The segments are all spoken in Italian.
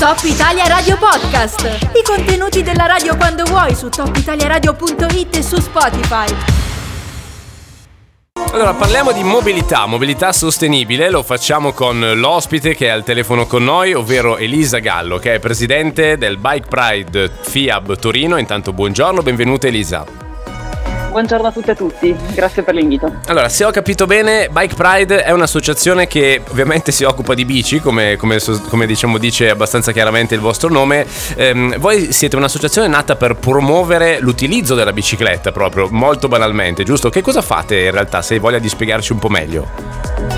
Top Italia Radio Podcast. I contenuti della radio quando vuoi su topitaliaradio.it e su Spotify. Allora, parliamo di mobilità, mobilità sostenibile, lo facciamo con l'ospite che è al telefono con noi, ovvero Elisa Gallo, che è presidente del Bike Pride FIAB Torino. Intanto buongiorno, benvenuta Elisa. Buongiorno a tutte e a tutti, grazie per l'invito. Allora, se ho capito bene, Bike Pride è un'associazione che ovviamente si occupa di bici, come, come, come diciamo dice abbastanza chiaramente il vostro nome. Ehm, voi siete un'associazione nata per promuovere l'utilizzo della bicicletta proprio, molto banalmente, giusto? Che cosa fate in realtà, se hai voglia di spiegarci un po' meglio?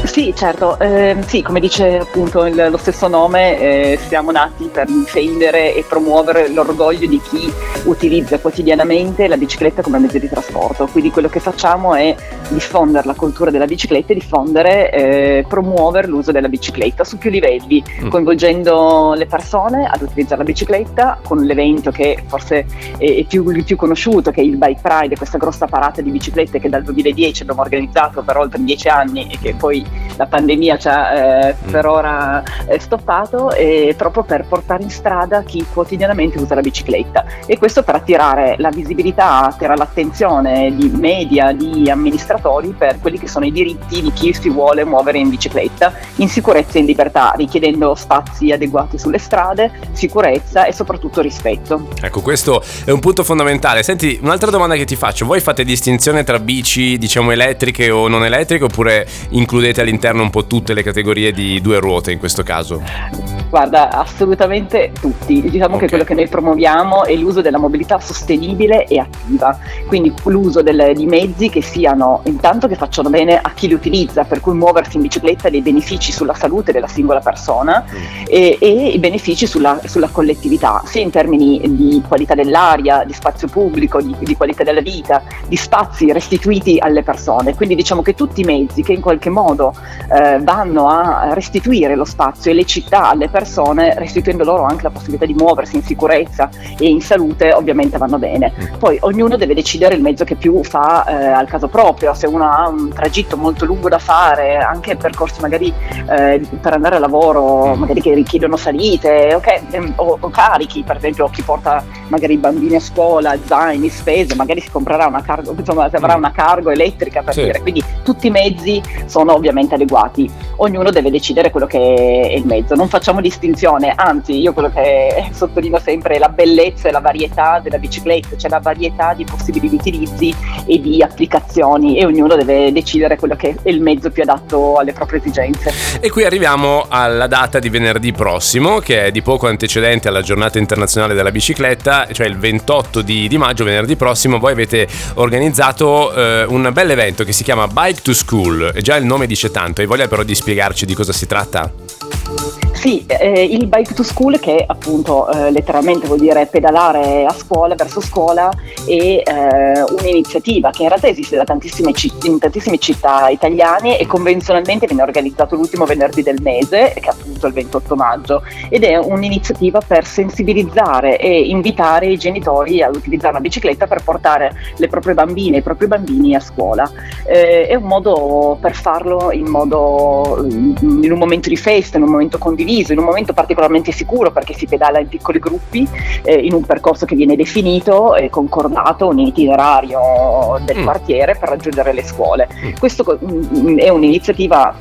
Sì, certo, eh, sì, come dice appunto il, lo stesso nome, eh, siamo nati per difendere e promuovere l'orgoglio di chi utilizza quotidianamente la bicicletta come mezzo di trasporto. Quindi quello che facciamo è diffondere la cultura della bicicletta e diffondere, eh, promuovere l'uso della bicicletta su più livelli, mm. coinvolgendo le persone ad utilizzare la bicicletta con l'evento che forse è, più, il più conosciuto, che è il Bike Pride, questa grossa parata di biciclette che dal 2010 abbiamo organizzato per oltre dieci anni e che poi la pandemia ci ha eh, mm. per ora eh, stoppato, e proprio per portare in strada chi quotidianamente usa la bicicletta. E questo per attirare la visibilità, attirare l'attenzione di media, di amministratori per quelli che sono i diritti di chi si vuole muovere in bicicletta in sicurezza e in libertà, richiedendo spazi adeguati sulle strade, sicurezza e soprattutto rispetto. Ecco, questo è un punto fondamentale. Senti, un'altra domanda che ti faccio, voi fate distinzione tra bici, diciamo, elettriche o non elettriche oppure includete all'interno un po' tutte le categorie di due ruote in questo caso? Guarda, assolutamente tutti. Diciamo okay. che quello che noi promuoviamo è l'uso della mobilità sostenibile e attiva, quindi l'uso delle, di mezzi che siano intanto che facciano bene a chi li utilizza, per cui muoversi in bicicletta ha dei benefici sulla salute della singola persona mm. e, e, i benefici sulla, sulla, collettività, sia in termini di qualità dell'aria, di spazio pubblico, di, di qualità della vita, di spazi restituiti alle persone. Quindi diciamo che tutti i mezzi che in qualche modo eh, vanno a restituire lo spazio e le città alle persone, persone, restituendo loro anche la possibilità di muoversi in sicurezza e in salute, ovviamente vanno bene. Mm. Poi ognuno deve decidere il mezzo che più fa eh, al caso proprio, se uno ha un tragitto molto lungo da fare, anche percorsi magari eh, per andare a lavoro, mm. magari che richiedono salite, okay, ehm, o, o, carichi, per esempio chi porta magari i bambini a scuola, zaini, spese, magari si comprerà una cargo, insomma si avrà mm. una cargo elettrica per sì. dire, quindi tutti i mezzi sono ovviamente adeguati, ognuno deve decidere quello che è il mezzo, non facciamo di distinzione, anzi io quello che sottolineo sempre è la bellezza e la varietà della bicicletta, cioè la varietà di possibili utilizzi e di applicazioni e ognuno deve decidere quello che è il mezzo più adatto alle proprie esigenze. E qui arriviamo alla data di venerdì prossimo, che è di poco antecedente alla giornata internazionale della bicicletta, cioè il 28 di, di maggio, venerdì prossimo, voi avete organizzato eh, un bel evento che si chiama Bike to School, e già il nome dice tanto, hai voglia però di spiegarci di cosa si tratta? Sì, eh, il bike to school che appunto eh, letteralmente vuol dire pedalare a scuola, verso scuola, è eh, un'iniziativa che in realtà esiste da tantissime citt- in tantissime città italiane e convenzionalmente viene organizzato l'ultimo venerdì del mese, che è appunto il 28 maggio, ed è un'iniziativa per sensibilizzare e invitare i genitori ad utilizzare la bicicletta per portare le proprie bambine e i propri bambini a scuola. Eh, è un modo per farlo in, modo, in un momento di festa, in un momento condiviso in un momento particolarmente sicuro perché si pedala in piccoli gruppi eh, in un percorso che viene definito e concordato, un itinerario del mm. quartiere per raggiungere le scuole. Mm. Questo mm, è un'iniziativa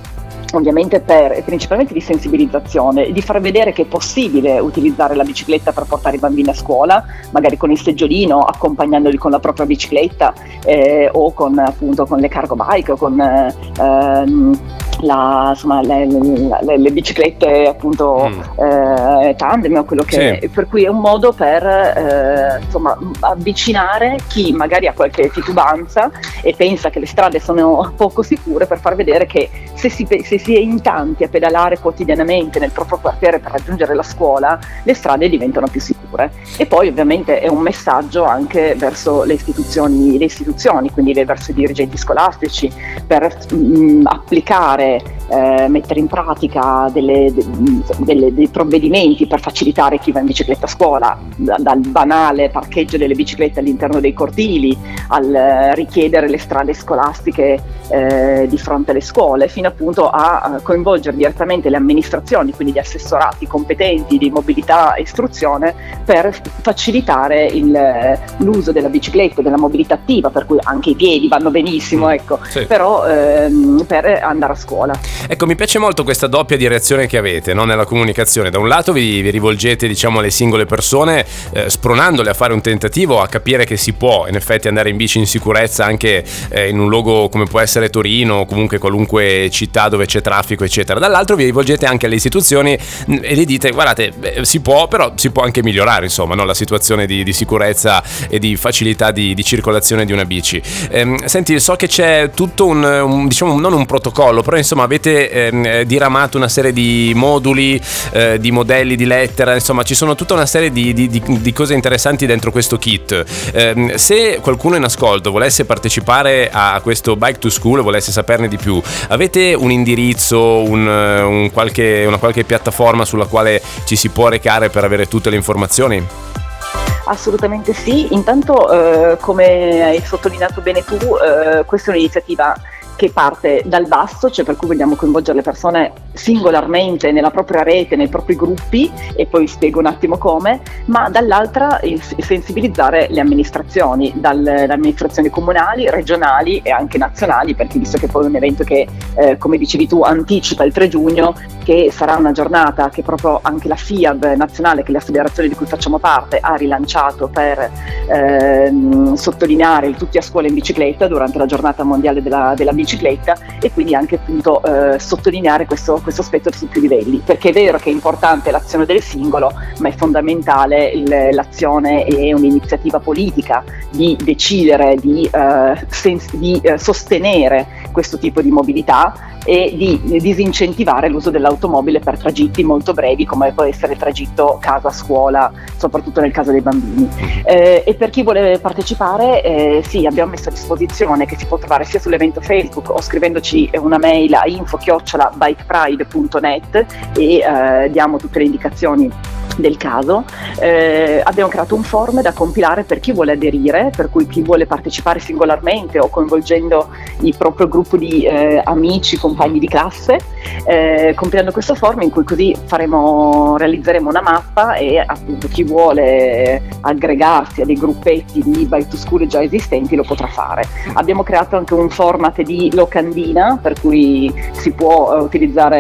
ovviamente per, principalmente di sensibilizzazione, di far vedere che è possibile utilizzare la bicicletta per portare i bambini a scuola, magari con il seggiolino, accompagnandoli con la propria bicicletta eh, o con, appunto, con le cargo bike o con eh, ehm, la, insomma, le, le, le, biciclette appunto mm. eh, tandem o quello che sì. è, per cui è un modo per eh, insomma, avvicinare chi magari ha qualche titubanza e pensa che le strade sono poco sicure per far vedere che se si, se si è in tanti a pedalare quotidianamente nel proprio quartiere per raggiungere la scuola, le strade diventano più sicure. E poi ovviamente è un messaggio anche verso le istituzioni, le istituzioni quindi verso i dirigenti scolastici, per mh, mm, eh, mettere in pratica delle, delle, dei provvedimenti per facilitare chi va in bicicletta a scuola, da, dal banale parcheggio delle biciclette all'interno dei cortili, al eh, richiedere le strade scolastiche eh, di fronte alle scuole, fino appunto a a coinvolgere direttamente le amministrazioni, quindi gli assessorati competenti di mobilità e istruzione per facilitare il, l'uso della bicicletta, della mobilità attiva, per cui anche i piedi vanno benissimo, ecco, sì. però ehm, per andare a scuola. Ecco, mi piace molto questa doppia direzione che avete no? nella comunicazione. Da un lato vi, vi rivolgete diciamo, alle singole persone, eh, spronandole a fare un tentativo, a capire che si può in effetti andare in bici in sicurezza anche eh, in un luogo come può essere Torino o comunque qualunque città dove c'è traffico, eccetera. Dall'altro vi rivolgete anche alle istituzioni mm, e gli dite, guardate, beh, si può, però si può anche migliorare insomma no? la situazione di, di, sicurezza e di facilità di, di circolazione di una bici. Ehm, senti, so che c'è tutto un, un, diciamo, non un protocollo, però insomma avete ehm, diramato una serie di moduli, eh, di modelli di lettera, insomma ci sono tutta una serie di, di, di cose interessanti dentro questo kit. Eh, se qualcuno in ascolto volesse partecipare a questo Bike to School, volesse saperne di più, avete un indirizzo, un, un qualche, una qualche piattaforma sulla quale ci si può recare per avere tutte le informazioni? Assolutamente sì, intanto eh, come hai sottolineato bene tu, eh, questa è un'iniziativa che parte dal basso, cioè per cui vogliamo coinvolgere le persone singolarmente nella propria rete, nei propri gruppi e poi spiego un attimo come, ma dall'altra sensibilizzare le amministrazioni, dalle amministrazioni comunali, regionali e anche nazionali, perché visto che poi è un evento che, eh, come dicevi tu, anticipa il 3 giugno, che sarà una giornata che proprio anche la FIAB nazionale, che è l'associazione di cui facciamo parte, ha rilanciato per ehm, sottolineare il tutti a scuola in bicicletta durante la giornata mondiale della, della bicicletta e quindi anche appunto eh, sottolineare questo questo aspetto su più livelli, perché è vero che è importante l'azione del singolo, ma è fondamentale l'azione e un'iniziativa politica di decidere di, eh, sens- di eh, sostenere questo tipo di mobilità e di disincentivare l'uso dell'automobile per tragitti molto brevi come può essere il tragitto casa-scuola, soprattutto nel caso dei bambini. Eh, e per chi vuole partecipare, eh, sì, abbiamo messo a disposizione che si può trovare sia sull'evento Facebook o scrivendoci una mail a info-bikepride.net e eh, diamo tutte le indicazioni del caso. Eh, abbiamo creato un form da compilare per chi vuole aderire, per cui chi vuole partecipare singolarmente o coinvolgendo il proprio gruppo di eh, amici, compagni di classe, eh, compilando questo form in cui così faremo, realizzeremo una mappa e appunto chi vuole aggregarsi a dei gruppetti di Bike to School già esistenti lo potrà fare. Abbiamo creato anche un format di locandina per cui si può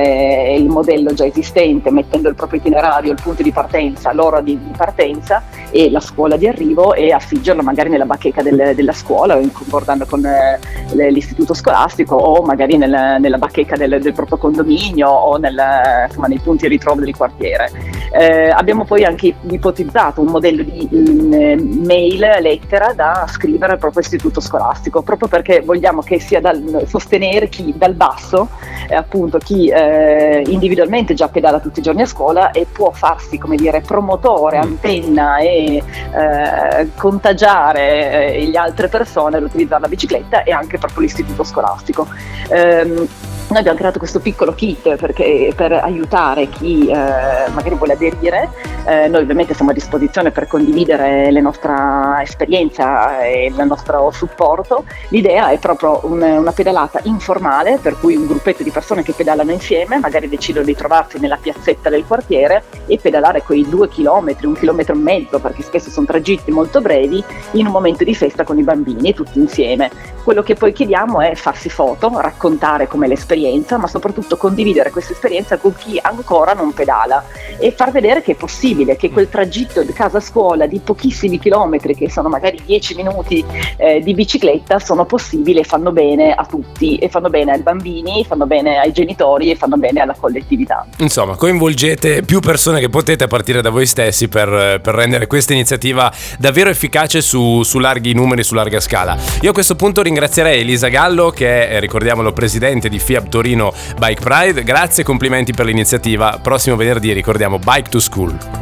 eh, il modello già esistente mettendo il proprio itinerario, il punto di partenza, l'ora di, di partenza e la scuola di arrivo e affiggerlo magari nella bacheca del, della scuola, concordando con eh, l'istituto scolastico o magari nel, nella bacheca del, del, proprio condominio o nel, insomma, nei punti di ritrovo del quartiere. Eh, abbiamo poi anche ipotizzato un modello di mm, mail, lettera da scrivere al proprio istituto scolastico, proprio perché vogliamo che sia dal, sostenere chi dal basso, eh, appunto chi eh, individualmente già pedala tutti i giorni a scuola e può farsi come dire promotore, antenna e eh, contagiare eh, le altre persone ad utilizzare la bicicletta e anche proprio l'istituto scolastico. Um, noi abbiamo creato questo piccolo kit perché, per aiutare chi eh, magari vuole aderire, eh, noi ovviamente siamo a disposizione per condividere la nostra esperienza e il nostro supporto. L'idea è proprio un, una pedalata informale, per cui un gruppetto di persone che pedalano insieme, magari decidono di trovarsi nella piazzetta del quartiere e pedalare quei due chilometri, un chilometro e mezzo, perché spesso sono tragitti molto brevi, in un momento di festa con i bambini, tutti insieme. Quello che poi chiediamo è farsi foto, raccontare come l'esperienza esperienza, ma soprattutto condividere questa esperienza con chi ancora non pedala e far vedere che è possibile, che quel tragitto di casa a scuola di pochissimi chilometri, che sono magari 10 minuti eh, di bicicletta, sono possibili e fanno bene a tutti, e fanno bene ai bambini, fanno bene ai genitori e fanno bene alla collettività. Insomma, coinvolgete più persone che potete a partire da voi stessi per, per rendere questa iniziativa davvero efficace su, su larghi numeri, su larga scala. Io a questo punto ringrazierei Elisa Gallo, che è, ricordiamolo, presidente di FIAB Torino Bike Pride. Grazie e complimenti per l'iniziativa. Prossimo venerdì ricordiamo Bike to School.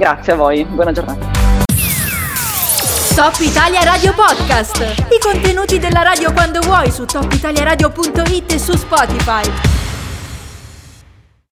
Grazie a voi, buona giornata. Top Italia Radio Podcast. I contenuti della radio quando vuoi su topitaliaradio.it e su Spotify.